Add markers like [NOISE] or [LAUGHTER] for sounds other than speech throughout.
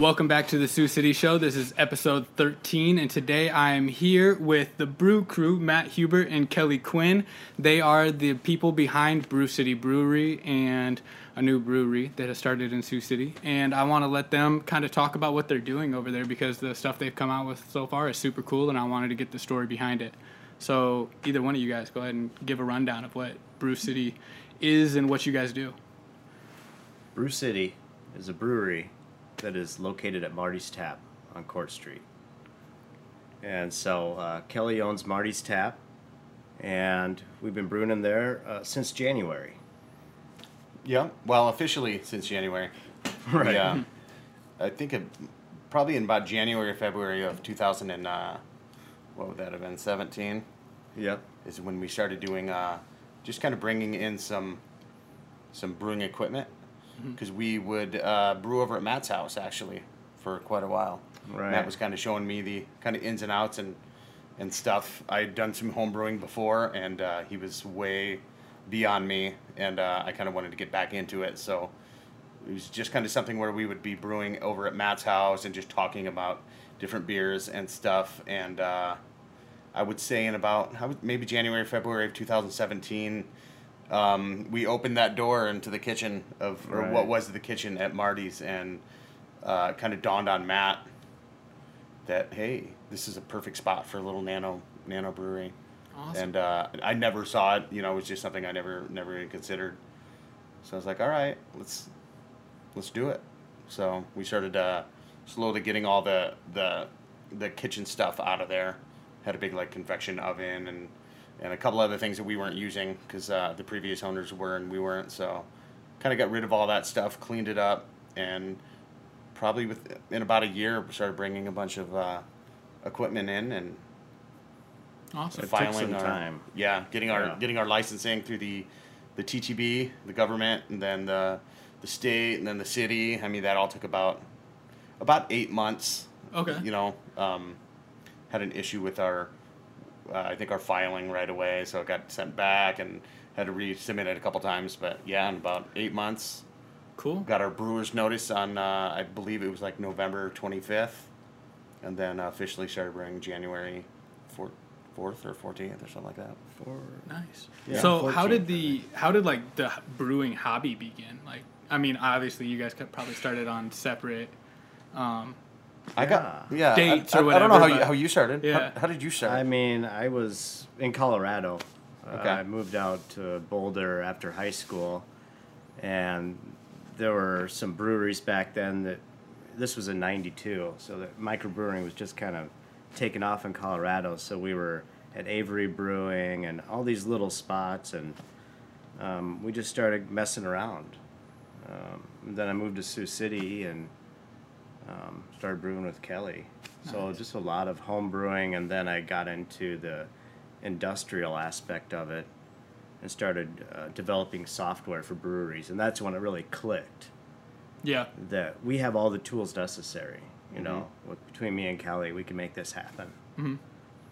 Welcome back to the Sioux City Show. This is episode 13, and today I am here with the Brew Crew, Matt Hubert and Kelly Quinn. They are the people behind Brioux City Brewery and a new brewery that has started in Sioux City. And I want to let them kind of talk about what they're doing over there because the stuff they've come out with so far is super cool, and I wanted to get the story behind it. So, either one of you guys, go ahead and give a rundown of what Brioux City is and what you guys do. Brioux City is a brewery that is located at Marty's Tap on Court Street. And so uh, Kelly owns Marty's Tap, and we've been brewing in there uh, since January. Yeah, well, officially since January. [LAUGHS] Right. Yeah, I think it, probably in about January or February of 2000 and uh, what would that have been? 17 Yep. is when we started doing uh, just kind of bringing in some some brewing equipment because we would uh, brew over at Matt's house actually for quite a while. Right. Matt was kind of showing me the kind of ins and outs and and stuff. I had done some home brewing before, and uh, he was way beyond me, and uh, I kind of wanted to get back into it. So it was just kind of something where we would be brewing over at Matt's house and just talking about different beers and stuff. And uh, I would say in about maybe January, February of 2017, um, we opened that door into the kitchen of, or Right. what was the kitchen at Marty's, and uh, kind of dawned on Matt that hey, this is a perfect spot for a little nano nano brewery. Awesome. And uh, I never saw it. You know, it was just something I never never even considered. So I was like, all right, let's let's do it. So we started uh, slowly getting all the the the kitchen stuff out of there. Had a big like convection oven and and a couple other things that we weren't using because uh, the previous owners were and we weren't. So kind of got rid of all that stuff, cleaned it up, and probably with in about a year started bringing a bunch of uh, equipment in and awesome. It took filing some our, time. Yeah, getting our Yeah. getting our licensing through the the TTB, the government, and then the the state, and then the city. I mean, that all took about about eight months. Okay. You know, um, had an issue with our, uh, I think our filing right away, so it got sent back and had to resubmit it a couple times. But yeah, in about eight months, Cool. got our brewer's notice on uh, I believe it was like November twenty fifth, and then uh, officially started brewing January fourth or fourteenth or something like that. For Nice. Yeah. so how did the how did like the brewing hobby begin? Like, I mean, obviously you guys could probably started on separate. Um, I got Yeah. yeah. Dates I, or I, I don't know how you, how you started. Yeah. How, how did you start? I mean, I was in Colorado. Uh, Okay. I moved out to Boulder after high school, and there were some breweries back then that this was in 92, so that microbrewing was just kind of taking off in Colorado. So we were at Avery Brewing and all these little spots, and um, we just started messing around. Um, then I moved to Sioux City and um, started brewing with Kelly. So just a lot of home brewing, and then I got into the industrial aspect of it and started uh, developing software for breweries, and that's when it really clicked yeah. that we have all the tools necessary. You know, with, between me and Kelly, we can make this happen.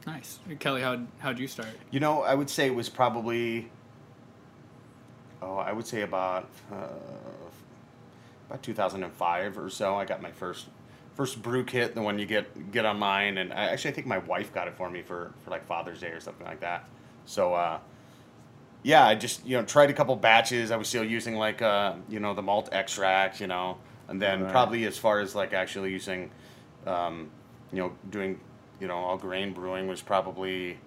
Nice. Kelly, how how'd you start? you know, I would say it was probably. Oh, I would say about uh, about 2005 or so. I got my first first brew kit, the one you get get online, and I, actually I think my wife got it for me for for like Father's Day or something like that. So. uh yeah, I just you know tried a couple batches. I was still using like uh, you know the malt extract, you know, and then Right. probably as far as like actually using, um, you know, doing you know all grain brewing was probably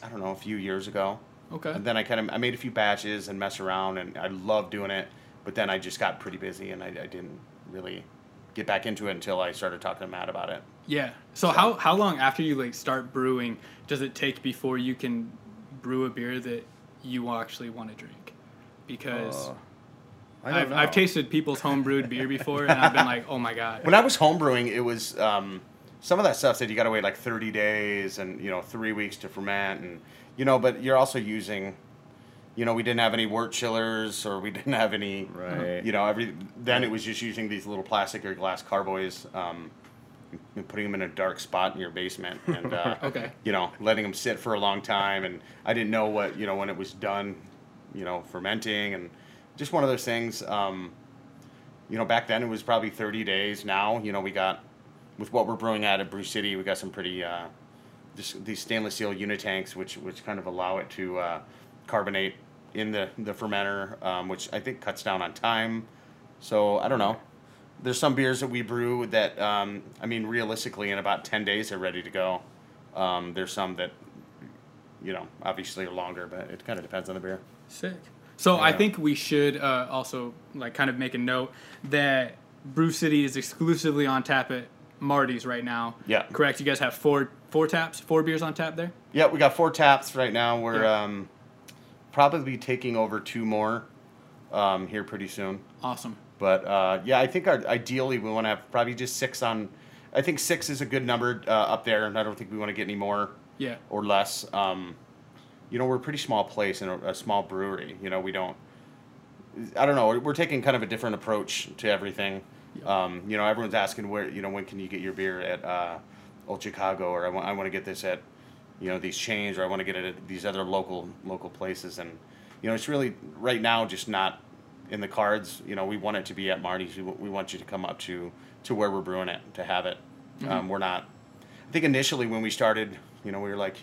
I don't know a few years ago. Okay. And then I kind of I made a few batches and mess around, and I loved doing it. But then I just got pretty busy, and I, I didn't really get back into it until I started talking to Matt about it. Yeah. So how how long after you like start brewing does it take before you can brew a beer that you actually want to drink? Because Uh, I don't I've, tasted people's home brewed beer before, and I've been like, oh my god. When I was homebrewing, it was um, some of that stuff said you got to wait like 30 days and you know three weeks to ferment, and you know, but you're also using, you know, we didn't have any wort chillers or we [LAUGHS] didn't have any, Right. you know, every then it was just using these little plastic or glass carboys. Um, and putting them in a dark spot in your basement [LAUGHS] and uh, Okay. you know letting them sit for a long time and i didn't know what you know when it was done you know fermenting and just one of those things um, you know, back then it was probably 30 days. Now, you know, we got with what we're brewing out at Brioux City, we got some pretty uh, this, these stainless steel unitanks, which which kind of allow it to uh, carbonate in the the fermenter, um, which I think cuts down on time. So I don't know. There's some beers that we brew that um, I mean, realistically, in about 10 days they're ready to go. Um, there's some that you know obviously are longer, but it kind of depends on the beer. Sick. So I think we should uh, also like kind of make a note that Brioux City is exclusively on tap at Marty's right now. Yeah. Correct. You guys have four four taps, four beers on tap there. Yeah, we got four taps right now. We're Yeah. um, probably be taking over two more um, here pretty soon. Awesome. But uh, yeah, I think our, ideally we want to have probably just six on. I think six is a good number uh, up there, and I don't think we want to get any more Yeah. or less. Um, you know, we're a pretty small place and a, a small brewery. You know, we don't. I don't know. We're taking kind of a different approach to everything. Um, you know, everyone's asking where you know when can you get your beer at uh, Old Chicago, or I want I want to get this at you know these chains, or I want to get it at these other local local places, and you know it's really right now just not in the cards. You know, we want it to be at Marty's. We, we want you to come up to to where we're brewing it to have it. Um, we're not. I think initially when we started, you know, we were like,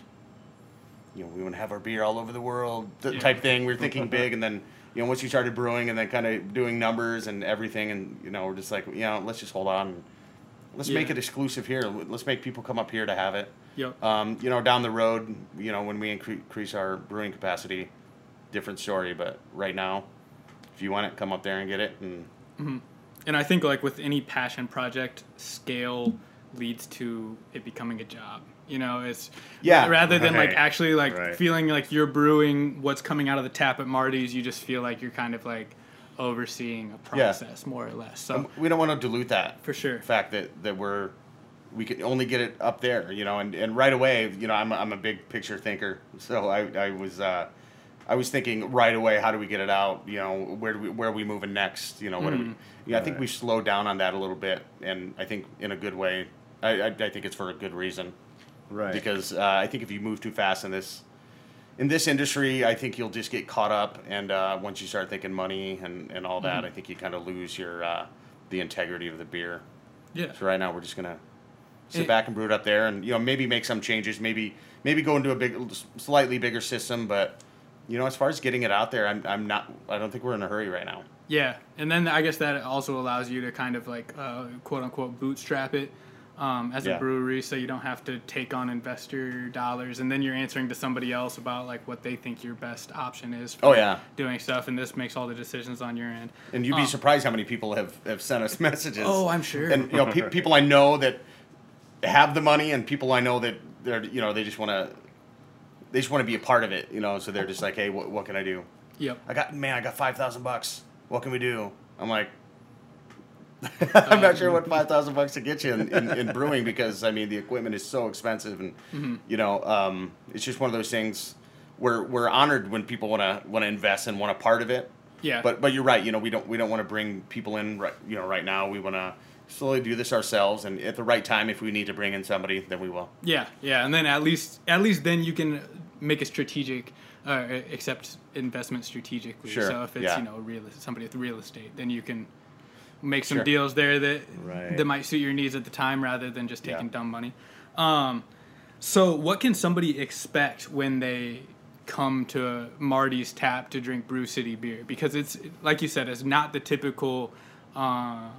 you know, we want to have our beer all over the world th- Yeah. type thing. We were thinking [LAUGHS] big, and then you know, once you started brewing and then kind of doing numbers and everything, and you know, we're just like, you know, let's just hold on. Let's make it exclusive here. Let's make people come up here to have it. Yep. Um, you know, down the road, you know, when we increase our brewing capacity, different story. But right now, if you want it, come up there and get it. And And I think like with any passion project, scale leads to it becoming a job. You know, it's Yeah. Rather than like actually like Right. feeling like you're brewing what's coming out of the tap at Marty's, you just feel like you're kind of like overseeing a Yeah. process more or less. So um, we don't want to dilute that. for sure. fact that, that we're we can only get it up there, you know, and, and right away, you know, I'm a, I'm a big picture thinker, so I, I was uh, I was thinking right away, how do we get it out? You know, where do we where are we moving next? You know, what do we? Yeah, I think Right. we slowed down on that a little bit, and I think in a good way. I, I, I think it's for a good reason Right. because uh, I think if you move too fast in this in this industry, I think you'll just get caught up, and uh, once you start thinking money and, and all that, I think you kind of lose your uh, the integrity of the beer. Yeah. So right now we're just gonna sit Eh. back and brew it up there, and you know maybe make some changes, maybe maybe go into a big, slightly bigger system, but you know as far as getting it out there, I'm I'm not. I don't think we're in a hurry right now. Yeah, and then I guess that also allows you to kind of like uh, quote unquote bootstrap it um, as Yeah. a brewery, so you don't have to take on investor dollars, and then you're answering to somebody else about like what they think your best option is. For Oh, yeah. doing stuff, and this makes all the decisions on your end. And you'd be Um, surprised how many people have, have sent us [LAUGHS] messages. Oh, I'm sure. And you know, pe- [LAUGHS] people I know that have the money, and people I know that they're you know they just want to they just want to be a part of it. You know, so they're just like, hey, what, what can I do? Yep. I got man, I got five thousand bucks. What can we do? I'm like, [LAUGHS] I'm not sure what five thousand bucks to get you in, in, in brewing because I mean the equipment is so expensive and Mm-hmm. you know um, it's just one of those things. We're we're honored when people want to want to invest and want a part of it. Yeah. But but you're right. You know we don't we don't want to bring people in right you know right now. We want to slowly do this ourselves and at the right time if we need to bring in somebody then we will. Yeah, yeah, and then at least at least then you can make a strategic, uh, accept investment strategically. Sure, So if it's yeah. you know real somebody with real estate, then you can make some Sure. deals there that Right. that might suit your needs at the time rather than just Yeah. taking dumb money. Um, so what can somebody expect when they come to Marty's Tap to drink Brioux City beer? Because it's like you said, it's not the typical. Um,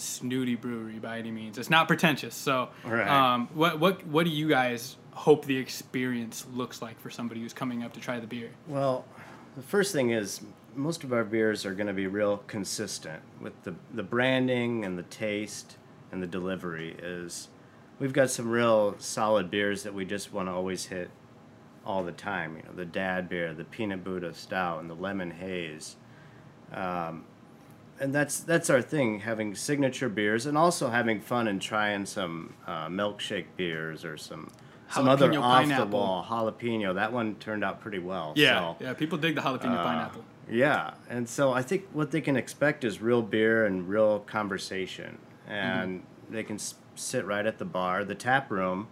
snooty brewery by any means it's not pretentious so Right. um, what what what do you guys hope the experience looks like for somebody who's coming up to try the beer? Well, the first thing is most of our beers are going to be real consistent with the the branding and the taste and the delivery. Is we've got some real solid beers that we just want to always hit all the time. You know, the Dad beer, the Peanut Buddha Stout, and the Lemon Haze. Um, and that's that's our thing, having signature beers and also having fun and trying some uh, milkshake beers or some some other Jalapeno off pineapple. the wall jalapeno. That one turned out pretty well. Yeah, so, yeah, people dig the jalapeno uh, pineapple. Yeah, and so I think what they can expect is real beer and real conversation, and they can s- sit right at the bar. The tap room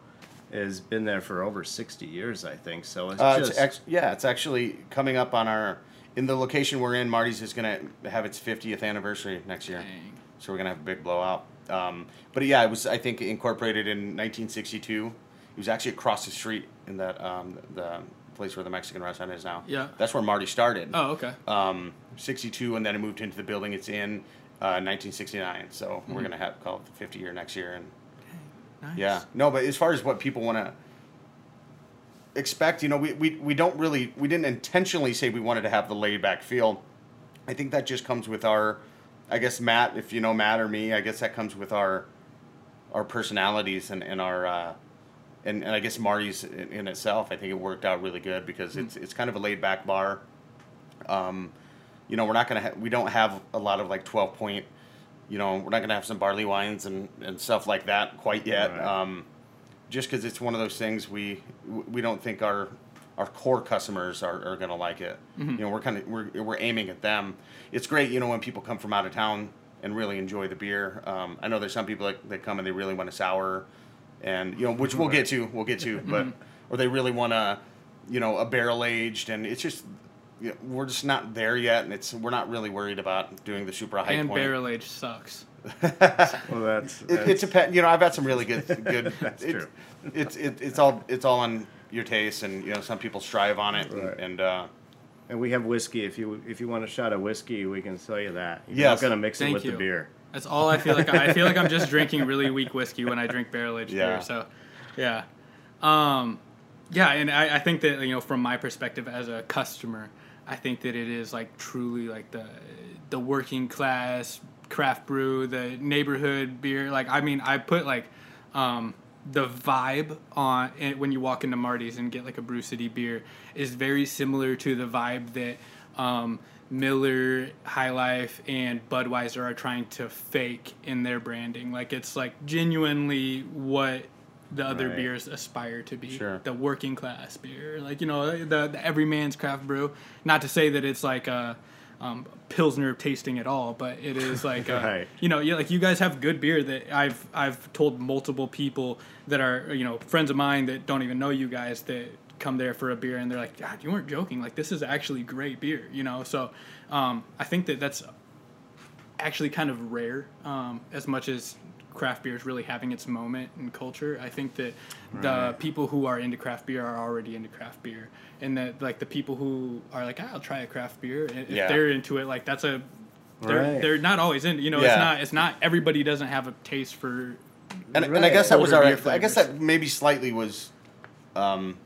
has been there for over sixty years, I think. So it's Uh, just it's ex- yeah, it's actually coming up on our in the location we're in, Marty's is gonna have its 50th anniversary next year. Dang. So we're gonna have a big blowout. Um, but yeah, it was I think incorporated in 1962. It was actually across the street in that um, the place where the Mexican restaurant is now. Yeah. That's where Marty started. Oh, okay. Um, 62, and then it moved into the building it's in uh, 1969. So we're gonna have call it the 50 year next year, and Nice. yeah, no, but as far as what people want to expect, you know, we, we, we don't really, we didn't intentionally say we wanted to have the laid back feel. I think that just comes with our, I guess Matt, if you know Matt or me, I guess that comes with our, our personalities and, and our, uh, and, and I guess Marty's in, in itself, I think it worked out really good because it's, it's kind of a laid back bar. Um, you know, we're not gonna ha- we don't have a lot of like twelve point. You know, we're not gonna have some barley wines and, and stuff like that quite yet. Right. Um, just because it's one of those things we we don't think our our core customers are, are gonna like it. You know, we're kind of we're we're aiming at them. It's great, you know, when people come from out of town and really enjoy the beer. Um, I know there's some people that, that come and they really want a sour, and you know, which we'll get to, we'll get to, but or they really want a, you know, a barrel aged, and it's just. You know, we're just not there yet, and it's we're not really worried about doing the super high And point. barrel age sucks. [LAUGHS] Well, that's, It, that's it's a pet. You know, I've had some really good. [LAUGHS] Good. That's it- true. It's it, it's all it's all on your taste, and you know, some people strive on it, Right. and, and uh, and we have whiskey. If you if you want a shot of whiskey, we can sell you that. You're Yes. not gonna mix Thank it with you. the beer. That's all I feel like. I feel like I'm just drinking really weak whiskey when I drink barrel aged Yeah. beer. So, yeah, um, yeah, and I, I think that you know, from my perspective as a customer, I think that it is like truly like the the working class craft brew, the neighborhood beer. Like, I mean, I put like um, the vibe on it when you walk into Marty's and get like a Brioux City beer is very similar to the vibe that. Um, Miller, High Life, and Budweiser are trying to fake in their branding. Like it's like genuinely what the other Right. beers aspire to be. Sure. The working class beer, like you know, the, the everyman's craft brew. Not to say that it's like a um, pilsner tasting at all, but it is [LAUGHS] like a, Right. you know, yeah, like you guys have good beer that I've I've told multiple people that are you know friends of mine that don't even know you guys that come there for a beer and they're like, God, you weren't joking. Like this is actually great beer, you know. So um, I think that that's actually kind of rare. Um, as much as craft beer is really having its moment in culture, I think that the people who are into craft beer are already into craft beer, and that like the people who are like, "Ah, I'll try a craft beer, if Yeah. they're into it, like that's a they're, Right. they're not always in. You know, Yeah. it's not it's not everybody doesn't have a taste for. and, and I guess that was Older our. I guess that maybe slightly was, um,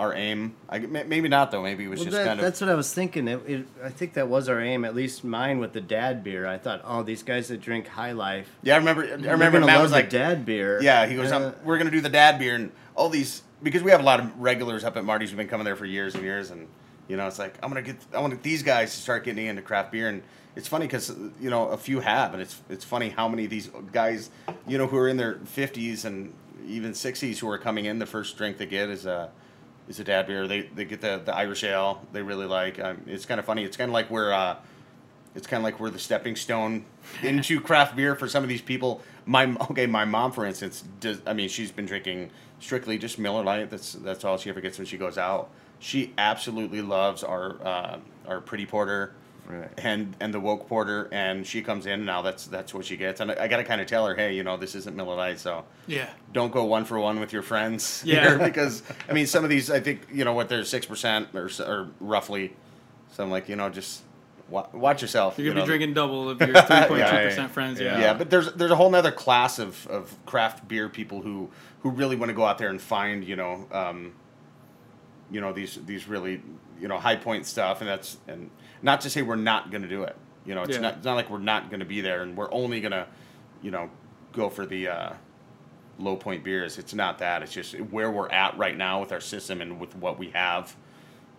our aim. I maybe not though. Maybe it was Well, just that- kind of. that's what I was thinking. It, it, I think that was our aim. At least mine with the dad beer. I thought, oh, these guys that drink High Life. Yeah, I remember. I remember Matt was the like, dad beer. Yeah, he goes, Uh, we're gonna do the dad beer and all these because we have a lot of regulars up at Marty's who've been coming there for years and years, and you know, it's like I'm gonna get, I want these guys to start getting into craft beer, and it's funny because you know a few have, and it's it's funny how many of these guys, you know, who are in their 50s and even 60s who are coming in, the first drink they get is a is a dad beer. They they get the the Irish ale they really like. Um, it's kind of funny. It's kind of like where. Uh, it's kind of like we're the stepping stone [LAUGHS] into craft beer for some of these people. My okay, my mom, for instance, does. I mean, she's been drinking strictly just Miller Lite. That's that's all she ever gets when she goes out. She absolutely loves our uh, our pretty porter, Right. and and the woke porter. And she comes in now. That's that's what she gets. And I, I got to kind of tell her, hey, you know, this isn't Miller Lite, so Yeah, don't go one for one with your friends. [LAUGHS] Yeah. here, [LAUGHS] because I mean, some of these, I think you know what they're six percent or or roughly. So I'm like, you know, just watch yourself. you're gonna know. be drinking double of [LAUGHS] your three point two percent friends. Yeah. Yeah, but there's there's a whole nother class of, of craft beer people who who really want to go out there and find you know um, you know these these really you know high point stuff, and that's and not to say we're not going to do it. You know, it's Yeah. not it's not like we're not going to be there, and we're only going to you know go for the uh, low point beers. It's not that. It's just where we're at right now with our system and with what we have.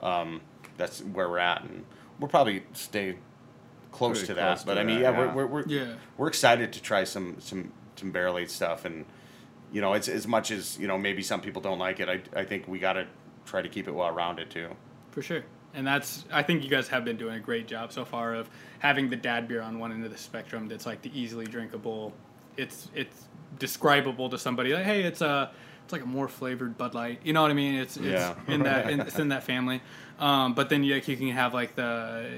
Um, that's where we're at, and we'll probably stay close Pretty to close that. to But I mean, yeah, yeah. we're, we're, we're Yeah. we're excited to try some some some barrel aged stuff, and you know, it's as much as you know, maybe some people don't like it. I I think we got to try to keep it well rounded too. For sure. And that's I think you guys have been doing a great job so far of having the dad beer on one end of the spectrum that's like the easily drinkable. It's it's describable to somebody like, hey, it's a it's like a more flavored Bud Light. You know what I mean? It's it's Yeah. in that in, [LAUGHS] it's in that family. Um, but then you, like, you can have like the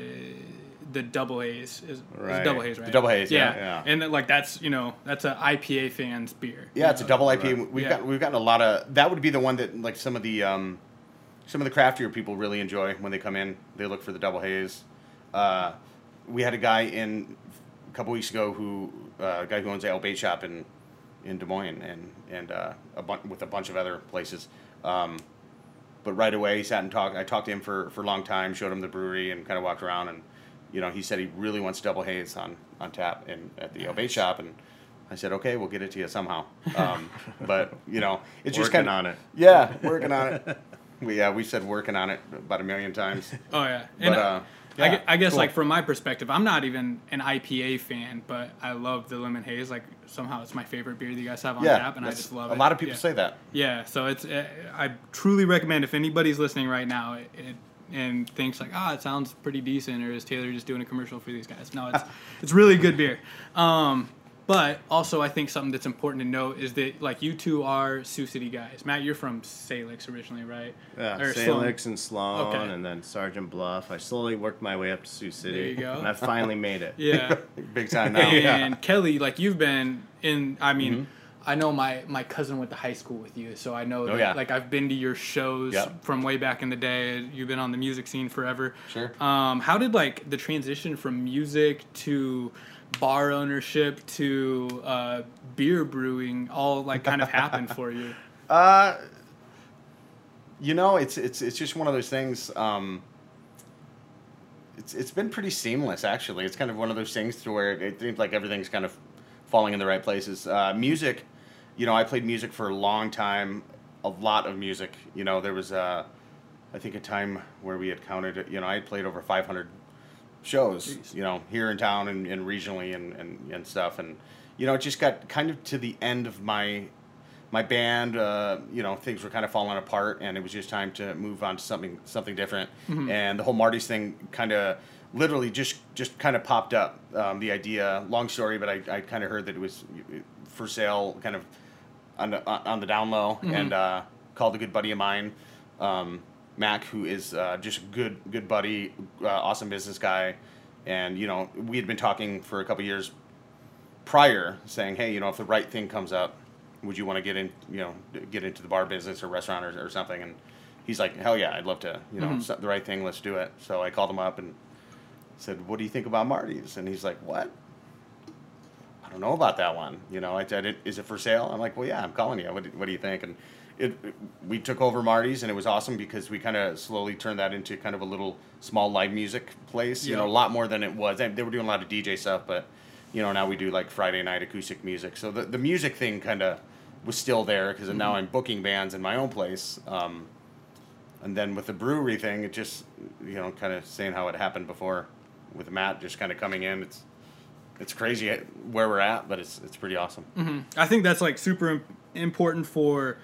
the double A's is, Right. double A's right? The double A's, yeah, yeah. And then, like that's you know that's a IPA fans beer. Yeah, it's a double IPA. Right. We've Yeah. got we've gotten a lot of that would be the one that like some of the um, some of the craftier people really enjoy when they come in. They look for the double haze. Uh, we had a guy in a couple weeks ago who uh, a guy who owns El Bait Shop in in Des Moines and and uh, a bun- with a bunch of other places. Um, but right away he sat and talked. I talked to him for, for a long time, showed him the brewery, and kind of walked around. And you know, he said he really wants double haze on, on tap in at the Bait Shop, and I said, okay, we'll get it to you somehow. Um, but you know, it's just kind of on it. Yeah, working on it. [LAUGHS] We yeah, we said working on it about a million times. [LAUGHS] Oh yeah. But, And uh, I, yeah, gue- I guess cool. like from my perspective, I'm not even an IPA fan, but I love the lemon haze. Like somehow it's my favorite beer that you guys have on yeah, tap, and I just love it. a lot of people Yeah. say that. Yeah, so it's uh, I truly recommend if anybody's listening right now it, it, and thinks like, ah, it sounds pretty decent, or is Taylor just doing a commercial for these guys? No, it's [LAUGHS] it's really good beer. Um, but also, I think something that's important to note is that like you two are Sioux City guys. Matt, you're from Salix originally, right? Yeah, Or Sloan. Salix and Sloan, Okay. and then Sergeant Bluff. I slowly worked my way up to Sioux City. There you go. And I finally made it. [LAUGHS] Yeah. [LAUGHS] Big time now. and Kelly, like you've been in. I mean, Mm-hmm. I know my my cousin went to high school with you, so I know. Oh, that, yeah. Like I've been to your shows Yep. from way back in the day. You've been on the music scene forever. Sure. Um, how did like the transition from music to bar ownership to uh, beer brewing all like kind of happen for you? [LAUGHS] Uh, you know, it's it's it's just one of those things. Um, it's it's been pretty seamless, actually. It's kind of one of those things to where it seems like everything's kind of falling in the right places. Uh, music, you know, I played music for a long time, a lot of music. You know, there was uh, I think a time where we had counted. You know, I played over 500 shows. Jeez. You know, here in town and, and regionally and, and and stuff. And you know, it just got kind of to the end of my my band, uh, you know, things were kind of falling apart, and it was just time to move on to something something different. And the whole Marty's thing kind of literally just just kind of popped up. Um, the idea, long story, but I, I kind of heard that it was for sale, kind of on the on the down low, and uh, called a good buddy of mine, um, Mac, who is uh, just a good good buddy, uh, awesome business guy, and you know we had been talking for a couple years prior, saying, hey, you know, if the right thing comes up, would you want to get in, you know, get into the bar business or restaurant or, or something? And he's like, hell yeah, I'd love to, you know, so- the right thing, let's do it. So I called him up and said, what do you think about Marty's? And he's like, what? I don't know about that one. You know, I said, is it for sale? I'm like, well, yeah, I'm calling you. What do, what do you think? And it, it- we took over Marty's and it was awesome because we kind of slowly turned that into kind of a little small live music place. You know, a lot more than it was. And they were doing a lot of DJ stuff, but you know, now we do like Friday night acoustic music. So the, the music thing kind of was still there because now I'm booking bands in my own place. Um, and then with the brewery thing, it just, you know, kind of saying how it happened before with Matt just kind of coming in. It's, it's crazy where we're at, but it's, it's pretty awesome. I think that's like super important for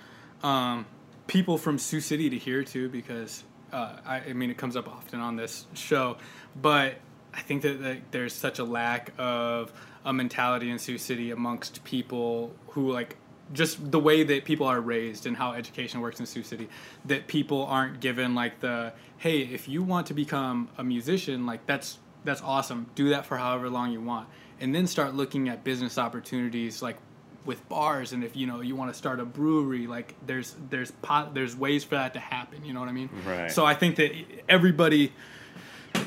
um, people from Sioux City to hear too, because uh, I, I mean it comes up often on this show, but I think that, that there's such a lack of a mentality in Sioux City amongst people who like just the way that people are raised and how education works in Sioux City that people aren't given like the hey if you want to become a musician like that's that's awesome. Do that for however long you want. And then start looking at business opportunities like with bars and if you know you want to start a brewery like there's there's pot there's ways for that to happen you know what i mean Right. so i think that everybody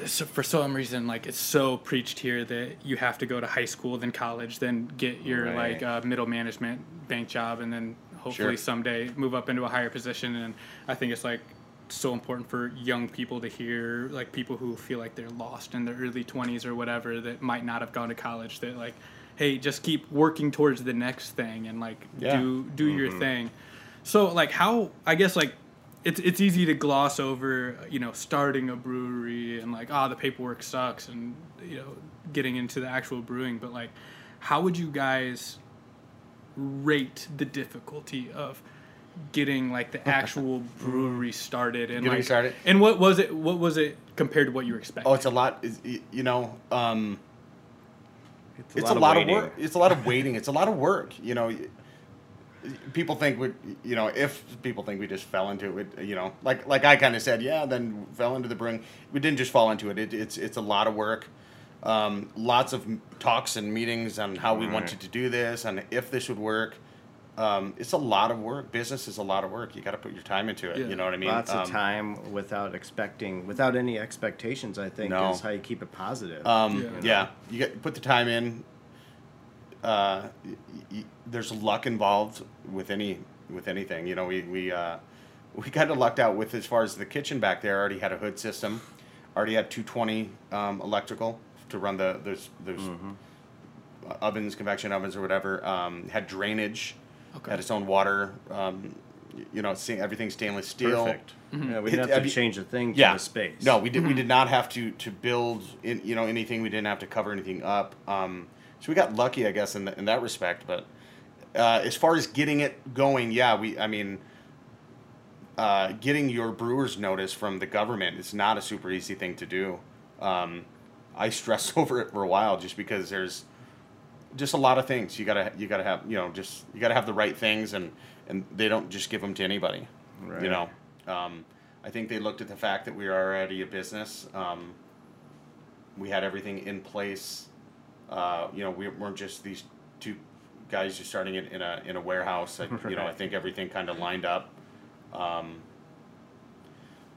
so for some reason like it's so preached here that you have to go to high school then college then get your Right. like uh, middle management bank job and then hopefully Sure. someday move up into a higher position and i think it's like so important for young people to hear like people who feel like they're lost in their early 20s or whatever that might not have gone to college that like hey just keep working towards the next thing and like Yeah. do do your thing so like how i guess like it's it's easy to gloss over you know starting a brewery and like ah the paperwork sucks and you know getting into the actual brewing but like how would you guys rate the difficulty of getting like the actual [LAUGHS] brewery started and Getting like started. and what was it what was it compared to what you were expecting Oh, it's a lot. You know, um, It's it's a lot of waiting. work. It's a lot of waiting. It's a lot of work. You know, people think we, you know, if people think we just fell into it, you know, like like I kind of said, yeah, then fell into the brewing. We didn't just fall into it. it it's it's a lot of work, um, lots of talks and meetings on how we Right. wanted to do this and if this would work. Um, it's a lot of work. Business is a lot of work. You got to put your time into it. Yeah. You know what I mean? Lots of Um, time without expecting, without any expectations. I think No. is how you keep it positive. Um, Yeah. yeah. you get put the time in. Uh, y- y- there's luck involved with any with anything. You know, we we uh, we [LAUGHS] kind of lucked out with as far as the kitchen back there. Already had a hood system, already had 220 um, electrical to run the those those ovens, convection ovens or whatever. Um, had drainage, Okay. had its own water. Um, you know, sta- everything stainless steel. Perfect. Mm-hmm. Yeah, we didn't I have to mean- change a thing yeah. for the space. No, we did. We did not have to to build in you know anything. We didn't have to cover anything up. Um, so we got lucky, I guess, in the, in that respect. But uh, as far as getting it going, yeah, we. I mean, uh, getting your brewer's notice from the government is not a super easy thing to do. Um, I [LAUGHS] stressed over it for a while just because there's just a lot of things you gotta you gotta have you know just you gotta have the right things and and they don't just give them to anybody Right. you know um, i think they looked at the fact that we were already a business um, we had everything in place uh, you know we weren't just these two guys just starting it in a in a warehouse I, you know i think everything kind of lined up um,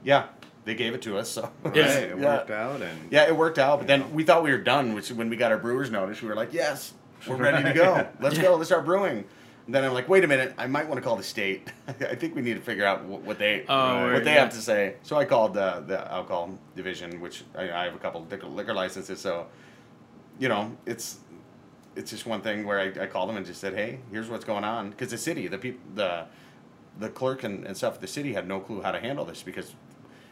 yeah they gave it to us so Right, [LAUGHS] Yeah. it Yeah. worked out, and yeah, it worked out. But then we thought we were done, which when we got our brewer's notice, we were like, yes, we're ready to go. [LAUGHS] Let's go. Let's start brewing. And then I'm like, wait a minute, I might want to call the state. [LAUGHS] I think we need to figure out what, what they Oh, Right. what they yeah. have to say. So I called the the alcohol division, which I, I have a couple of liquor, liquor licenses. So, you know, it's it's just one thing where I, I called them and just said, hey, here's what's going on. Because the city, the people, the the clerk and, and stuff at the city had no clue how to handle this because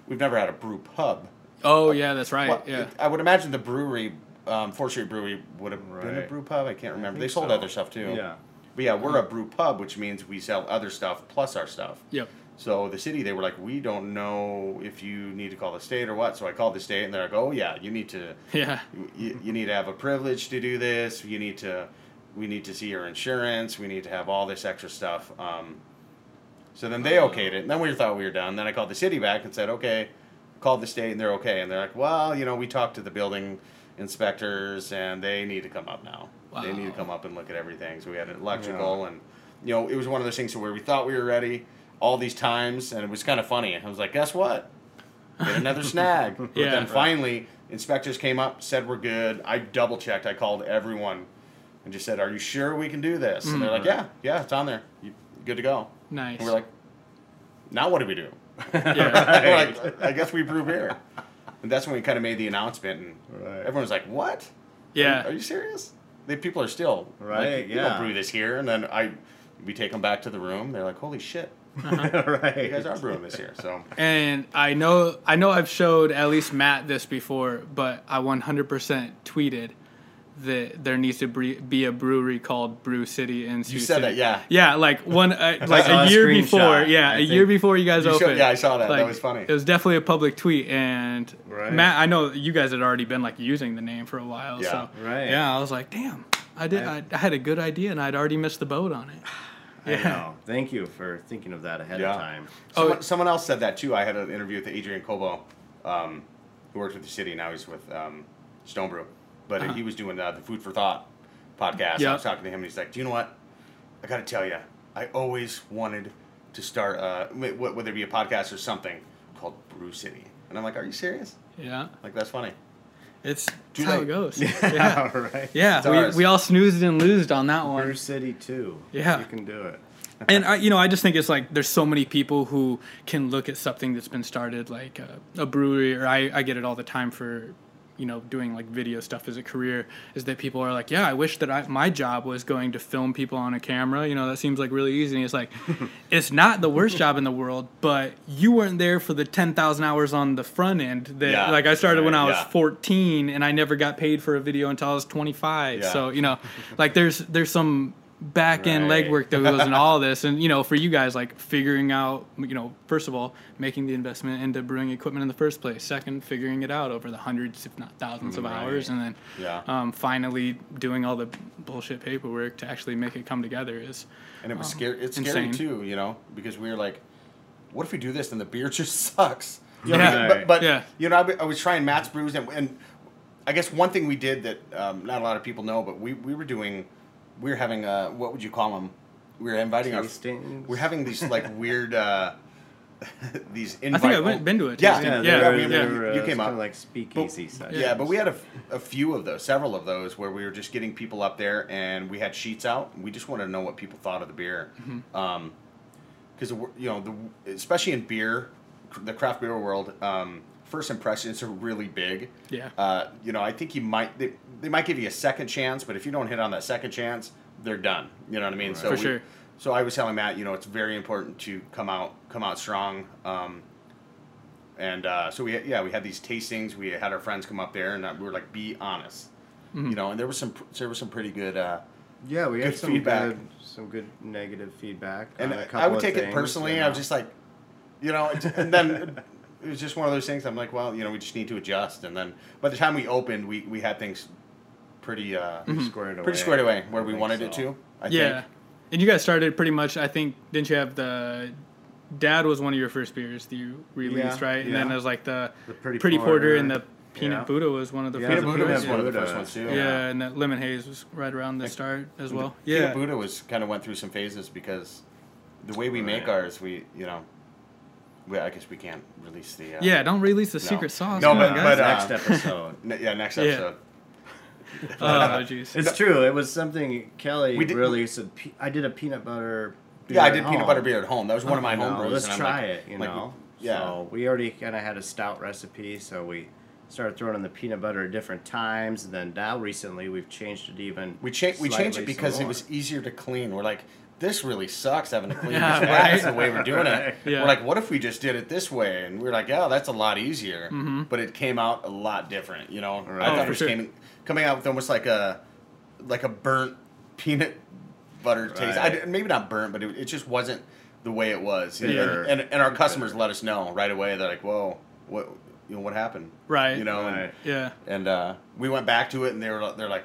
we've never had a brew pub. Oh yeah, that's right. Well, yeah. I would imagine the brewery, um, Fourth Street Brewery, would have been a brew pub. I can't remember. They sold so. other stuff too. Yeah. But yeah, we're a brew pub, which means we sell other stuff plus our stuff. Yep. So the city, they were like, we don't know if you need to call the state or what. So I called the state, and they're like, oh yeah, you need to, [LAUGHS] Yeah. you, you need to have a privilege to do this. You need to, we need to see your insurance. We need to have all this extra stuff. Um, so then they okayed it, and then we thought we were done. Then I called the city back and said, okay, called the state, and they're okay. And they're like, well, you know, we talked to the building inspectors, and they need to come up now. They need to come up and look at everything. So we had an electrical, and you know, it was one of those things where we thought we were ready all these times, and it was kind of funny. I was like, guess what? Get another [LAUGHS] snag. But Yeah. then Right. finally, inspectors came up, said we're good. I double checked. I called everyone and just said, "Are you sure we can do this?" And they're like, mm-hmm. "Yeah, yeah, it's on there. You good to go." Nice. And we're like, "Now what do we do?" yeah. [LAUGHS] We're like, I guess we brew beer. And that's when we kind of made the announcement, and Right. everyone's like, "What? Yeah. you, are you serious?" The people are still Right, Like, we yeah. don't brew this here, and then I, we take them back to the room. They're like, "Holy shit, uh-huh. [LAUGHS] right. you guys are brewing this here." So And I know I know I've showed at least Matt this before, but I 100% tweeted that there needs to be a brewery called Brioux City in Sioux you said City. that, yeah. Yeah, like one, uh, [LAUGHS] like a a year screenshot, before. Yeah, I a year before you guys You showed- opened. yeah, I saw that. That was funny. It was definitely a public tweet, and Right. Matt, I know you guys had already been like using the name for a while. Yeah. so Right. Yeah, I was like, damn, I did. I, I had a good idea, and I'd already missed the boat on it. [SIGHS] I know. Thank you for thinking of that ahead Yeah. of time. Someone, Oh. someone else said that too. I had an interview with Adrian Cobo, um, who works with the city. Now he's with um, Stone Brew. But Uh-huh. he was doing uh, the Food for Thought podcast. Yeah. I was talking to him, and he's like, Do you know what? I got to tell you, I always wanted to start, uh, wh- wh- whether it be a podcast or something, called Brioux City. And I'm like, Are you serious? Yeah, Like, that's funny. it's, it's how it goes. [LAUGHS] Yeah, All right. yeah. It's ours. We, we all snoozed and loosed on that one. Brioux City too. Yeah. You can do it. [LAUGHS] and I, you know, I just think it's like there's so many people who can look at something that's been started, like a, a brewery, or I, I get it all the time for, you know, doing like video stuff as a career. Is that people are like, yeah, I wish that I, my job was going to film people on a camera. You know, that seems like really easy. And it's like, [LAUGHS] it's not the worst job in the world, but you weren't there for the ten thousand hours on the front end. That Yeah, like I started when I was yeah. 14 and I never got paid for a video until I was 25. Yeah. So you know, like there's there's some back end Right. legwork that goes in all this, and you know, for you guys, like figuring out, you know, first of all, making the investment into brewing equipment in the first place. Second, figuring it out over the hundreds, if not thousands, of hours, and then Yeah. um, finally doing all the bullshit paperwork to actually make it come together is And it was scary. It's scary too, you know, because we were like, "What if we do this and the beer [LAUGHS] just sucks?" You Yeah. but, but Yeah. you know, I, was trying Matt's brews, and, and I guess one thing we did that um, not a lot of people know, but we, we were doing, we were having uh, what would you call them? We were inviting Tastings? our, we're having these like weird, uh, [LAUGHS] these invite. I think I went, been to it. Yeah, Yeah, yeah, they were, we- they yeah. were, you it's came kinda up. like speakeasy But- size. Yeah, but we had a, f- a few of those, several of those, where we were just getting people up there, and we had sheets out. We just wanted to know what people thought of the beer, because you know, the, especially in beer, cr- the craft beer world, um, first impressions are really big. Yeah. Uh, you know, I think you might they, they might give you a second chance, but if you don't hit on that second chance, they're done. You know what I mean? So For we- sure. So I was telling Matt, you know, it's very important to come out come out strong. Um, and uh, so we yeah we had these tastings. We had our friends come up there, and uh, we were like, be honest, Mm-hmm. you know. And there was some there was some pretty good. Uh, Yeah, we had some feedback. good, some good negative feedback. and on a I couple would of take it personally. you I was just like, you know, and then [LAUGHS] it was just one of those things. I'm like, well, you know, we just need to adjust. And then by the time we opened, we, we had things pretty uh, squared away. pretty squared away where I we think wanted it to. I yeah. think. And you guys started pretty much. I think didn't you have the Dad was one of your first beers that you released, Yeah, right? And then yeah. it was like the, The Pretty Porter, Porter, and the Peanut yeah. Buddha was one of the Yeah, first Peanut Buddha was one of the first ones too. Yeah, and that Lemon Haze was right around the start as well. Yeah, Peanut Buddha was kind of went through some phases because the way we make ours, we you know, we, I guess we can't release the. Uh, yeah. Don't release the No. secret sauce. No, come but- on, but, uh, next episode. [LAUGHS] ne- yeah, next Yeah. episode. [LAUGHS] oh [LAUGHS] jeez. It's true. It was something Kelly We did- really said. pe- I did a peanut butter. beer Yeah, I at did peanut home. butter beer at home. That was one of my home brews. Let's and try like- it. You like, know. yeah. So we already kind of had a stout recipe, so we started throwing in the peanut butter at different times. And then now recently we've changed it even. We changed we changed it because some it was easier to clean. We're like, this really sucks having to clean Yeah, [LAUGHS] this right. That's the way we're doing it. Yeah. We're like, what if we just did it this way? And we are like, oh, that's a lot easier. Mm-hmm. But it came out a lot different. You know, Right. I Oh, thought for it was sure. came, coming out with almost like a like a burnt peanut butter taste. I, maybe not burnt, but it, it just wasn't the way it was. And- Bitter. And, and, and our customers let us know right away. They're like, whoa, what you know what happened? Right. You know. and- Right. Yeah. and uh, we went back to it, and they were they're like,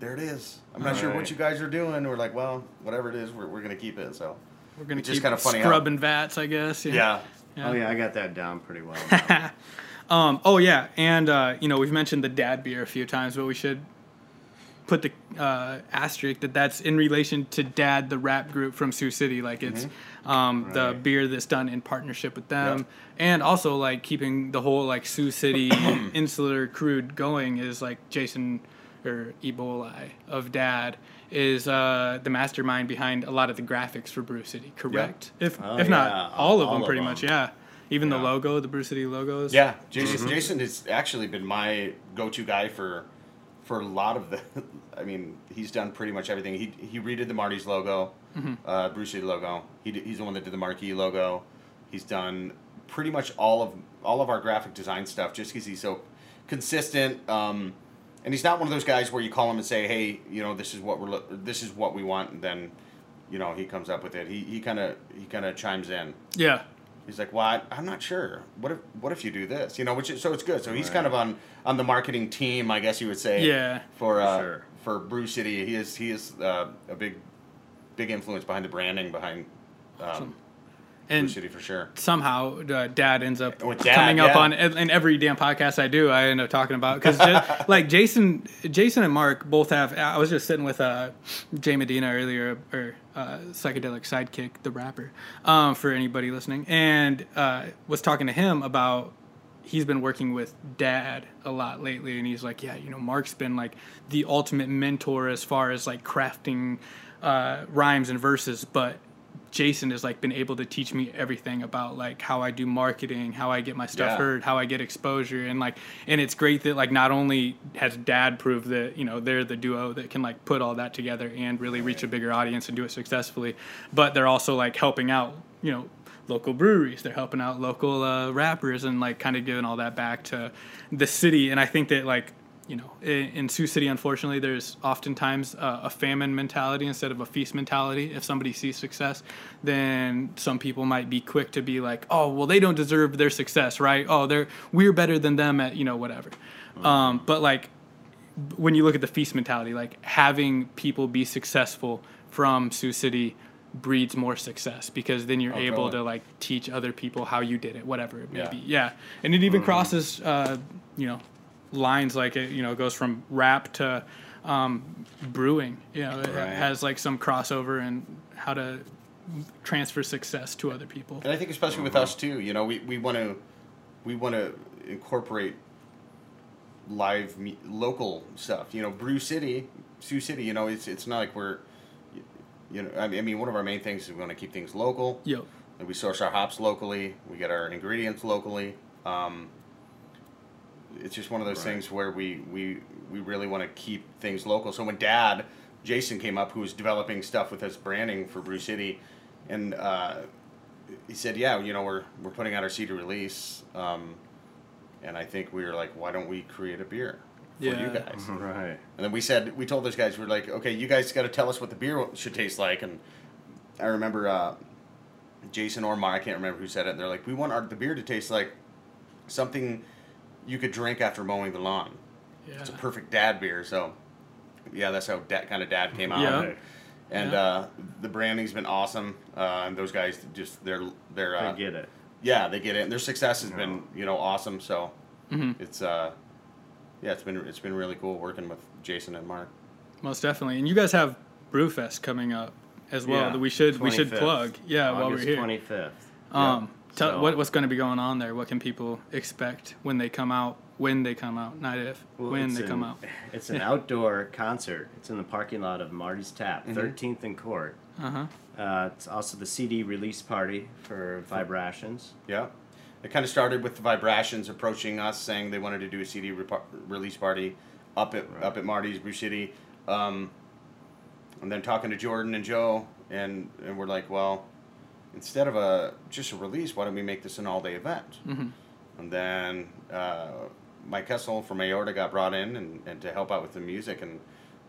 "There it is." I'm not sure what you guys are doing. We're like, "Well, whatever it is, we're, we're gonna keep it." So We're gonna It's just kinda funny how- scrubbing vats, I guess. yeah, Oh yeah, I got that down pretty well. [LAUGHS] Um, oh yeah, and uh, you know we've mentioned the dad beer a few times, but we should put the uh, asterisk that that's in relation to Dad, the rap group from Sioux City. Like it's um, the beer that's done in partnership with them, Yep. and also like keeping the whole like Sioux City [COUGHS] insular crude going is like Jason or Ebola of Dad is uh, the mastermind behind a lot of the graphics for Brioux City. Correct? If Oh, if yeah, not all of all them, of pretty them. much. Yeah. Even the logo, the Brioux City logos. yeah. Jason Jason has actually been my go-to guy for for a lot of the. [LAUGHS] I mean, he's done pretty much everything. He he redid the Marty's logo, uh, Brioux City logo. He did, he's the one that did the marquee logo. He's done pretty much all of all of our graphic design stuff just because he's so consistent. Um, and he's not one of those guys where you call him and say, "Hey, you know, this is what we're this is what we want," and then, you know, he comes up with it. He he kind of he kind of chimes in. Yeah. He's like, "Well, I, I'm not sure. What if what if you do this? You know, which is, so it's good. So he's Right. kind of on on the marketing team, I guess you would say. Yeah. For uh, Sure. for Brioux City, he is he is uh, a big big influence behind the branding behind um, Brew And City for sure. somehow uh, dad ends up With Dad, coming up yeah. on in every damn podcast I do. I end up talking about because [LAUGHS] like Jason, Jason and Mark both have. I was just sitting with uh, Jay Medina earlier, or uh, psychedelic sidekick, the rapper, um, for anybody listening, and uh, was talking to him about. He's been working with dad a lot lately, and he's like, "Yeah, you know, Mark's been like the ultimate mentor as far as like crafting uh, rhymes and verses, but Jason has like been able to teach me everything about like how I do marketing, how I get my stuff Yeah. heard, how I get exposure, and like, and it's great that like not only has Dad proved that you know they're the duo that can like put all that together and really reach a bigger audience and do it successfully, but they're also like helping out you know local breweries, they're helping out local uh, rappers and like kind of giving all that back to the city, and I think that like you know, in, in Sioux City, unfortunately, there's oftentimes uh, a famine mentality instead of a feast mentality. If somebody sees success, then some people might be quick to be like, "Oh, well, they don't deserve their success, right? Oh, they're we're better than them at you know whatever." Um, but like when you look at the feast mentality, like having people be successful from Sioux City breeds more success because then you're Oh, able totally. to like teach other people how you did it, whatever it may Yeah. be. Yeah, and it even crosses, uh, you know, lines like it. You know, goes from rap to um, brewing. You know, it Right. has like some crossover and how to transfer success to other people. And I think especially with us too, you know, we, we want to we want to incorporate live me- local stuff. You know, Brioux City, Sioux City. You know, it's it's not like we're you know. I mean, one of our main things is we want to keep things local. And we source our hops locally. We get our ingredients locally. Um, it's just one of those Right. things where we, we we really want to keep things local. So when Dad Jason came up, who was developing stuff with us branding for Brioux City, and uh, he said, "Yeah, you know, we're we're putting out our CD release." Um, and I think we were like, "Why don't we create a beer for you guys?" [LAUGHS] Right. And then we said, we told those guys, we are like, okay, you guys got to tell us what the beer should taste like. And I remember uh, Jason or Mar, I can't remember who said it. And they're like, we want our, the beer to taste like something you could drink after mowing the lawn. yeah, It's a perfect dad beer. So, yeah, that's how that kind of dad came out. Yeah. Right. And Yeah. uh, the branding's been awesome. Uh, and those guys just they're they're uh, I get it. yeah they get it. And their success has been you know awesome. So Mhm. it's uh yeah it's been it's been really cool working with Jason and Mark. most definitely. And you guys have Brewfest coming up as well Yeah, that we should we should plug. Yeah, while we're here. 25th. Um, tell, So- what, what's going to be going on there? What can people expect when they come out? When they come out, not if. Well, when it's they come out. [LAUGHS] It's an outdoor concert. It's in the parking lot of Marty's Tap, Mm-hmm. 13th and Court. Uh huh. Uh, it's also the CD release party for Vibrations. Yeah. It kind of started with the Vibrations approaching us saying they wanted to do a CD repa- release party up at Right. up at Marty's Brioux City. Um, and then talking to Jordan and Joe and and we're like, well, instead of a just a release, why don't we make this an all day event? Mhm. And then uh, Mike Kessel from Aorta got brought in and, and to help out with the music and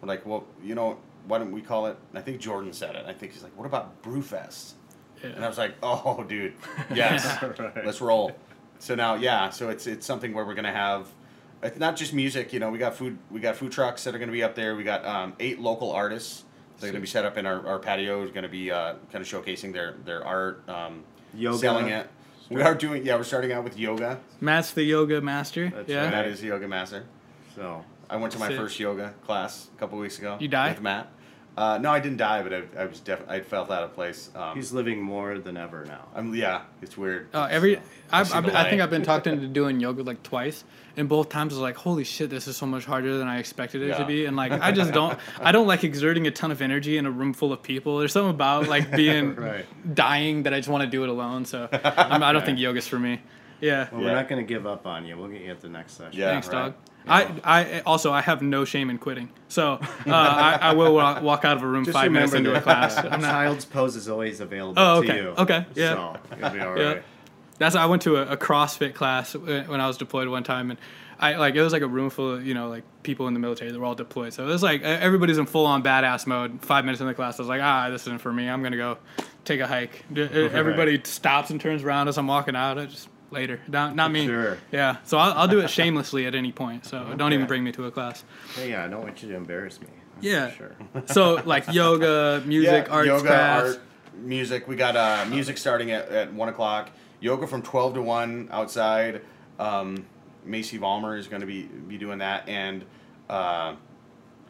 we're like, well, you know, why don't we call it? I think Jordan said it. I think he's like, what about Brewfest? And I was like, oh, dude, [LAUGHS] yes, Right. let's roll. So now, yeah, so it's it's something where we're gonna have, it's not just music. You know, we got food, we got food trucks that are gonna be up there. We got um, eight local artists. They're gonna be set up in our, our patio. Is gonna be uh, kind of showcasing their their art, um, Yoga. selling it. We are doing, yeah, we're starting out with yoga. Matt's the yoga master. That's yeah. right. Matt is the yoga master. So, I went to my Sick. first yoga class a couple weeks ago. You died with Matt. Uh, no, I didn't die, but I, I was def- I felt out of place. Um, he's living more than ever now. I'm, yeah, it's weird. Uh, every I've, I've, I think. I've been talked into [LAUGHS] doing yoga like twice, and both times I was like, "Holy shit, this is so much harder than I expected it Yeah. to be." And like, I just don't, [LAUGHS] I don't like exerting a ton of energy in a room full of people. There's something about like [LAUGHS] being Right. dying that I just want to do it alone. So I'm, I don't think yoga's for me. Yeah. Well, Yeah. we're not going to give up on you. We'll get you at the next session. Yeah. Thanks, right. dog. I, I also I have no shame in quitting, so uh, I, I will wa- walk out of a room Just five minutes remember into a class. uh, I'm not, Child's pose is always available Oh, to okay. you. Okay, yeah. So, you'll be all Yeah. That's I went to a, a CrossFit class when when I was deployed one time, and I like it was like a room full of you know like people in the military that were all deployed. So it was like everybody's in full on badass mode. Five minutes in the class, I was like, ah, this isn't for me. I'm gonna go take a hike. D- [LAUGHS] Everybody stops and turns around as I'm walking out. I just later, not not me. Sure. Yeah. So I'll, I'll do it shamelessly at any point. So don't even bring me to a class. Hey, yeah, I don't want you to embarrass me. That's Yeah. for sure. [LAUGHS] So like yoga, music, yeah, arts yoga, class. art, music. We got uh, music starting at, at one o'clock. Yoga from twelve to one outside. Um, Macy Valmer is going to be be doing that, and uh,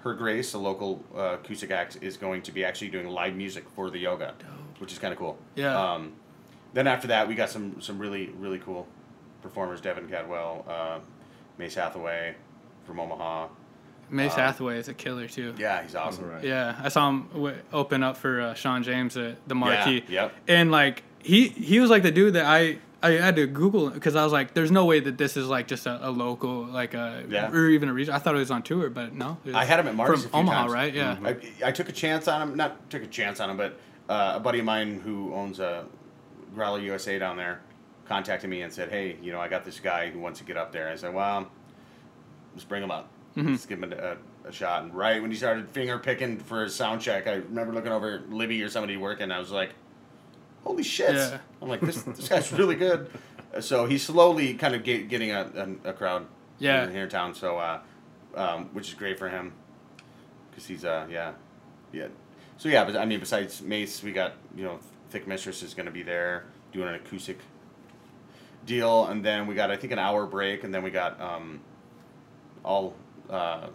her Grace, a local uh, acoustic act, is going to be actually doing live music for the yoga, which is kind of cool. Yeah. Um, then after that, we got some some really really cool performers: Devin Cadwell, uh, Mace Hathaway from Omaha. Mace uh, Hathaway is a killer too. Yeah, he's awesome. Right. Yeah, I saw him w- open up for uh, Sean James at the marquee. Yeah, yep. And like he he was like the dude that I I had to Google because I was like, there's no way that this is like just a, a local like a Yeah. or even a region. I thought it was on tour, but no. I had him at Marty's from a few Omaha, times. right? Yeah. I, I took a chance on him. Not took a chance on him, but uh, a buddy of mine who owns a Growler USA down there contacted me and said, "Hey, you know, I got this guy who wants to get up there." And I said, "Well, let's bring him up." Mm-hmm. Just give him a, a, shot. And right when he started finger picking for his sound check, I remember looking over at Libby or somebody working. I was like, "Holy shit!" Yeah. I'm like, "This this guy's really good." So he's slowly kind of get, getting a, a, a crowd Yeah. here in town. So, uh, um, which is great for him because he's uh yeah yeah. So yeah, but I mean, besides Mace, we got you know Thick Mistress is going to be there doing an acoustic deal, and then we got I think an hour break, and then we got um, all uh,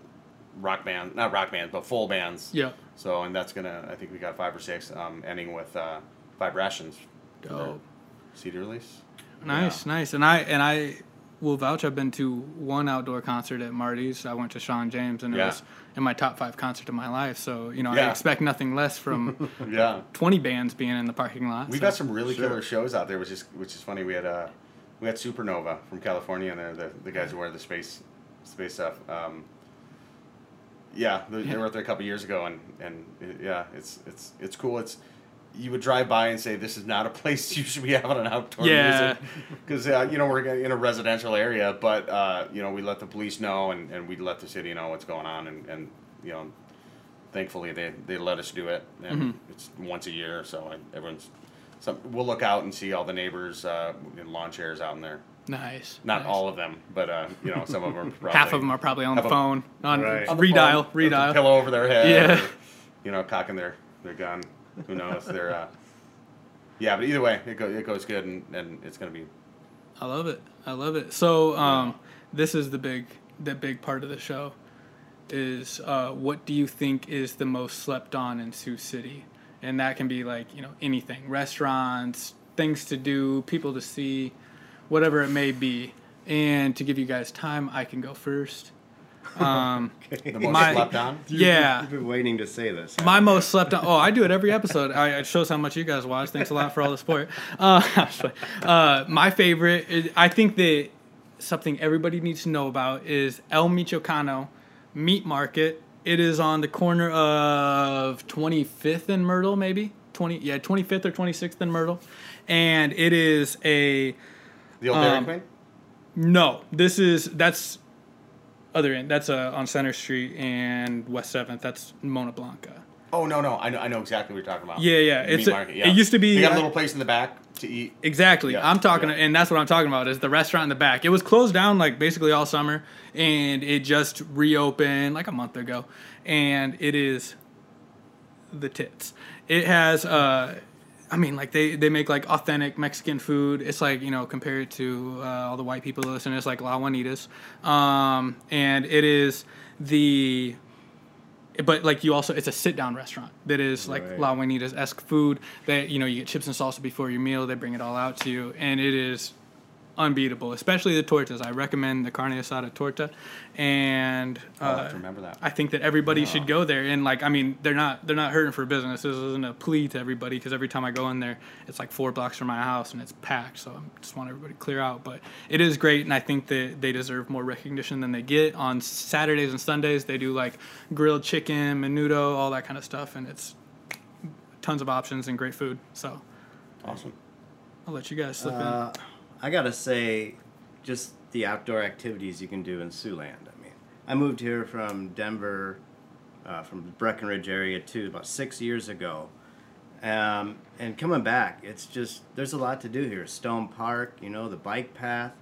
rock band, not rock bands, but full bands. Yeah. So and that's gonna I think we got five or six, um, ending with uh, five rations. for Dope. CD release. Nice, nice. And I and I will vouch. I've been to one outdoor concert at Marty's. I went to Sean James, and it Yeah. was in my top five concert of my life. So you know, I expect nothing less from [LAUGHS] Yeah. twenty bands being in the parking lot. We so. got some really Sure. killer shows out there, which is which is funny. We had uh, we had Supernova from California, and they're the, the guys who wear the space space stuff. Um, yeah, they, they were out there a couple years ago, and and it- yeah, it's it's it's cool. It's you would drive by and say this is not a place you should be having an outdoor Yeah. music because uh, you know we're in a residential area, but uh, you know we let the police know and, and we let the city know what's going on, and, and you know thankfully they, they let us do it and Mm-hmm. it's once a year so I, everyone's some, we'll look out and see all the neighbors uh, in lawn chairs out in there nice. not nice. all of them but uh, you know some of them are [LAUGHS] probably Half of them are probably on the have a- phone on Right. on the redial, phone with a redial. pillow over their head Yeah. or, you know cocking their, their gun who knows they're uh, yeah but either way it, go, it goes good and, and it's gonna be I love it. I love it. So um, this is the big the big part of the show is uh, what do you think is the most slept on in Sioux City? And that can be like, you know, anything. Restaurants, things to do, people to see, whatever it may be. And to give you guys time, I can go first. Um, [LAUGHS] the most My- slept on [LAUGHS] yeah. You've been waiting to say this. My you? most slept on. Oh, I do it every episode. I, it shows how much you guys watch. Thanks a lot for all the support. [LAUGHS] Uh, uh, my favorite, is, I think that something everybody needs to know about is El Michoacano Meat Market. It is on the corner of 25th and Myrtle, maybe 20. Yeah, 25th or 26th and Myrtle, and it is a the old Dairy Um, Queen no. This is that's other end. That's uh, on Center Street and West Seventh. That's Mona Blanca. oh no no I know, I know exactly what you're talking about Yeah, yeah, it's a- market, it used to be- they got a little place in the back to eat Exactly. Yeah, I'm talking, yeah. and that's what I'm talking about is the restaurant in the back. It was closed down like basically all summer, and it just reopened like a month ago, and it is the tits. It has, uh, I mean, like they they make like authentic Mexican food. It's like you know compared to uh, all the white people that listen, it's like La Juanitas, um, and it is the but like you also it's a sit down restaurant that is like Right. La Juanitas esque food that you know you get chips and salsa before your meal they bring it all out to you and it is unbeatable especially the tortas. I recommend the carne asada torta and I'll uh, have to remember that. I think that everybody should go there and like I mean they're not they're not hurting for business. This isn't a plea to everybody because every time I go in there it's like four blocks from my house and it's packed so I just want everybody to clear out but it is great and I think that they deserve more recognition than they get. On Saturdays and Sundays they do like grilled chicken menudo all that kind of stuff and it's tons of options and great food so. Awesome. I'll let you guys slip Uh, I gotta say, just the outdoor activities you can do in Siouxland. I mean, I moved here from Denver, uh, from the Breckenridge area too, about six years ago. Um, and coming back, it's just there's a lot to do here. Stone Park, you know, the bike path.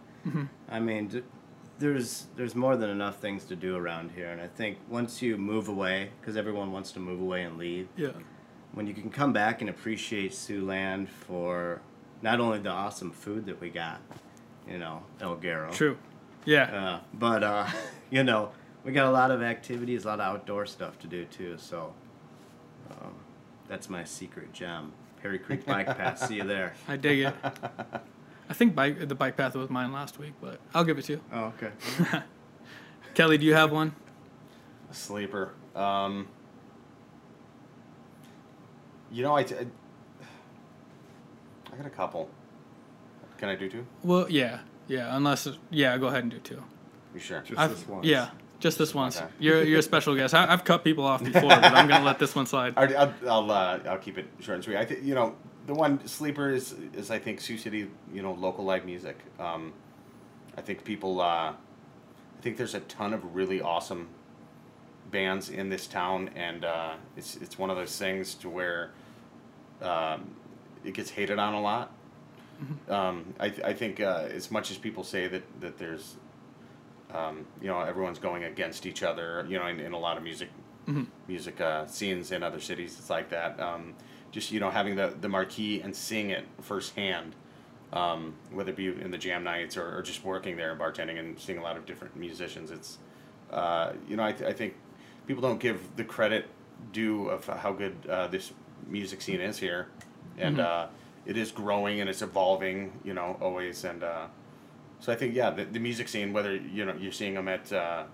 I mean, there's there's more than enough things to do around here. And I think once you move away, because everyone wants to move away and leave, yeah when you can come back and appreciate Siouxland for not only the awesome food that we got, you know, El Garo. true yeah Uh, but uh, [LAUGHS] you know, we got a lot of activities, a lot of outdoor stuff to do too. So um, that's my secret gem. Perry Creek [LAUGHS] Bike Path. See you there. I dig it [LAUGHS] I think bike the bike path was mine last week but I'll give it to you Oh, okay. Kelly do you have one A sleeper. Um, you know, I, t- I got a couple. Can I do two? Well, yeah, yeah. Unless, yeah, go ahead and do two. You sure? Just I've- this once. Yeah, just this once. Okay. You're you're a special guest. I, I've cut people off before, but I'm gonna let this one slide. [LAUGHS] I'll I'll I'll, uh, I'll keep it short and sweet. I think you know the one sleeper is is I think Sioux City. You know, local live music. Um, I think people. Uh, I I think there's a ton of really awesome bands in this town, and uh, it's it's one of those things to where um, it gets hated on a lot. Um, I, th- I think uh, as much as people say that that there's um, you know everyone's going against each other you know in, in a lot of music music uh, scenes in other cities it's like that. Um, just you know having the, the marquee and seeing it firsthand um, whether it be in the jam nights or, or just working there and bartending and seeing a lot of different musicians it's uh, you know I, th- I think people don't give the credit due of how good uh, this music scene is here and uh, it is growing and it's evolving you know always and uh, so I think yeah, the, the music scene, whether you know you're seeing them at uh,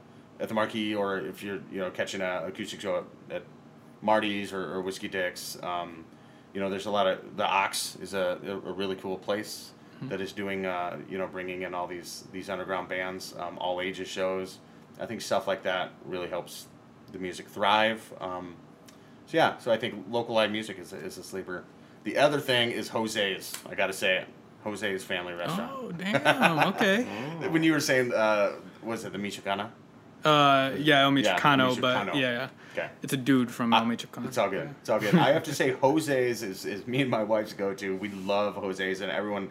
at the Marquee or if you're you know catching a acoustic show at, at Marty's or, or Whiskey Dick's, um, you know there's a lot of the Ox is a, a really cool place that is doing uh, you know bringing in all these these underground bands, um, all ages shows. I think stuff like that really helps the music thrive. Um, so yeah, so I think local live music is a, is a sleeper. The other thing is Jose's. I got to say it. Jose's Family Restaurant. Oh damn. Okay. [LAUGHS] When you were saying, uh, was it the Michoacana? Uh, yeah, El Yeah, Michoacano, but yeah, yeah. Okay. It's a dude from El Michoacano. It's all good. It's all good. I have to [LAUGHS] say, Jose's is, is me and my wife's go to. We love Jose's, and everyone.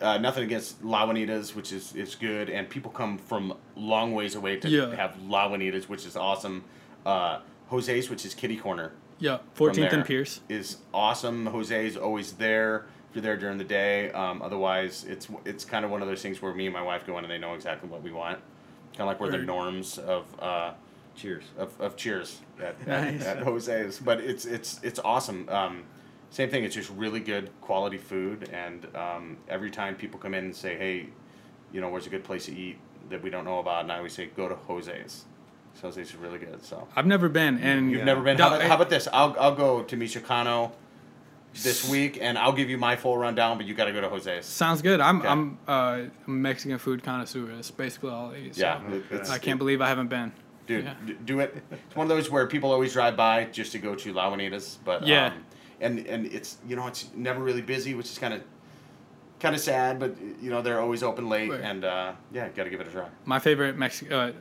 Uh, nothing against La Juanitas, which is, is good, and people come from long ways away to Yeah. have La Juanitas, which is awesome. Uh, Jose's, which is Kitty Corner, Yeah, 14th and Pierce. is awesome. Jose's is always there if you're there during the day. Um, otherwise, it's it's kind of one of those things where me and my wife go in and they know exactly what we want. Kind of like we're the norms of uh, Cheers. of, of Cheers at, Nice. at, at Jose's. But it's it's it's awesome. Um, same thing. It's just really good quality food, and um, every time people come in and say, "Hey, you know, where's a good place to eat that we don't know about?" and I always say, "Go to Jose's." So Jose's is really good. So. I've never been, and You've never been. How about, how about this? I'll, I'll go to Michoacano this week, and I'll give you my full rundown. But you got to go to Jose's. Sounds good. I'm Okay. I'm uh, a Mexican food connoisseur. That's basically all I eat. so Yeah, Okay. it's, I can't believe I haven't been. dude, yeah. d- do it. It's one of those where people always drive by just to go to La Juanitas, but Yeah. um, and and it's you know it's never really busy, which is kind of kind of sad, but you know they're always open late, Right. and uh, yeah, got to give it a try. My favorite Mexican. Uh,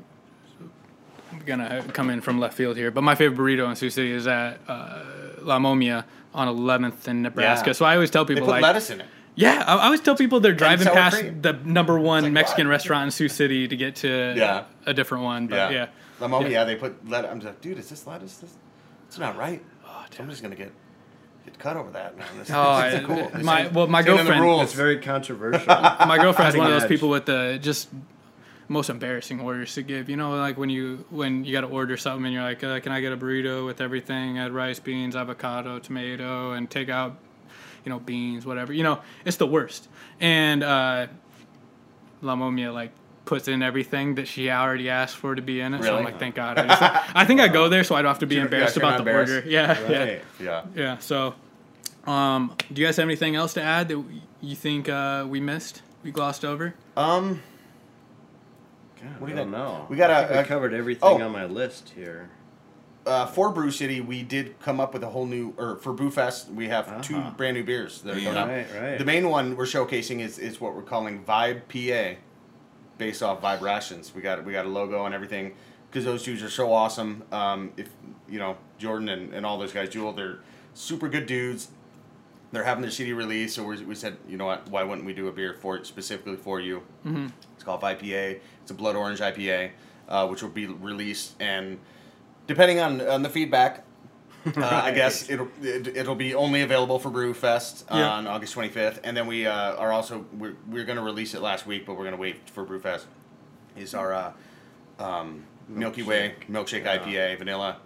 gonna come in from left field here, but my favorite burrito in Sioux City is at uh, La Momia on 11th in Nebraska. Yeah. So I always tell They people put like, lettuce in it. yeah, I, I always tell people they're driving past cream. the number one like, Mexican what? restaurant in Sioux City to get to Yeah. a different one. But Yeah, yeah, La Momia, Yeah. they put lettuce. I'm just like, dude, is this lettuce? This, it's not right. Oh, dude. Somebody's gonna get get cut over that, man. This, [LAUGHS] Oh, this I- is cool. This my- well, my this ain't girlfriend- It's very controversial. [LAUGHS] my girlfriend's one of those people with the just most embarrassing orders to give. You know, like when you when you got to order something and you're like, uh, "Can I get a burrito with everything? Add rice, beans, avocado, tomato, and take out, you know, beans, whatever." You know, it's the worst. And uh, La Momia like puts in everything that she already asked for to be in it. So I'm Really? like, thank God. I, just, [LAUGHS] I think I go there so I don't have to be You're- embarrassed yeah, about the order. embarrassed. Yeah, yeah. Right. yeah. Yeah. So, um, do you guys have anything else to add that you think uh, we missed? We glossed over? Um. God, What do I you don't know. We got I a- think we a- covered everything oh. on my list here. uh, for Brioux City, we did come up with a whole new, or for Brewfest, we have two Uh-huh. brand new beers that are going out. Right, right. The main one we're showcasing is, is what we're calling Vibe PA, based off Vibe Rations. We got we got a logo and everything because those dudes are so awesome. Um, if you know Jordan and, and all those guys, Jewel, they're super good dudes. They're having their CD release, so we we said, you know what? Why wouldn't we do a beer for it specifically for you? Mm-hmm. It's called IPA. It's a blood orange IPA, uh, which will be released, and depending on on the feedback, [LAUGHS] uh, I guess it'll it, it'll be only available for Brewfest Yeah. on August 25th, and then we uh, are also we're, we're going to release it last week, but we're going to wait for Brewfest. Is our uh, um, Milky Way milkshake Yeah. IPA vanilla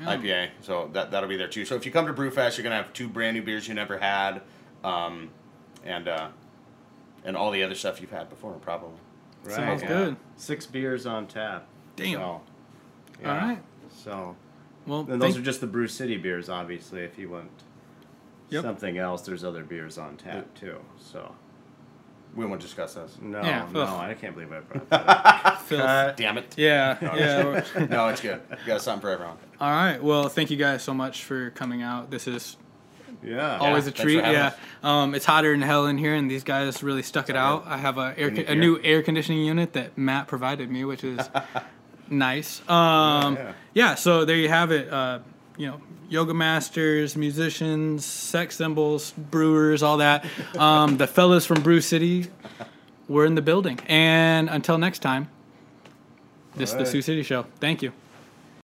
Damn. IPA, so that that'll be there too. So if you come to Brewfest, you're gonna have two brand new beers you never had, um, and uh, and all the other stuff you've had before probably. Right. Sounds yeah. good. Six beers on tap. Damn. So, All yeah. right. So, Well, and those are just the Brioux City beers, obviously. If you want Yep. something else, there's other beers on tap too. So, We won't discuss this. no, Yeah, no, ugh. I can't believe I brought that up. [LAUGHS] Phil. Damn it! yeah, [LAUGHS] yeah. No, it's good. We got something for everyone. All right. Well, thank you guys so much for coming out. This is Yeah. Always Yeah, a thanks treat. having Yeah. us. Um, it's hotter than hell in here, and these guys really stuck it out. I have a air, Good a new air conditioning unit that Matt provided me, which is [LAUGHS] nice. Um, Yeah, yeah, So there you have it. Uh, you know, yoga masters, musicians, sex symbols, brewers, all that. Um, the fellas from Brioux City were in the building. And until next time, this is the Sioux City Show. Thank you.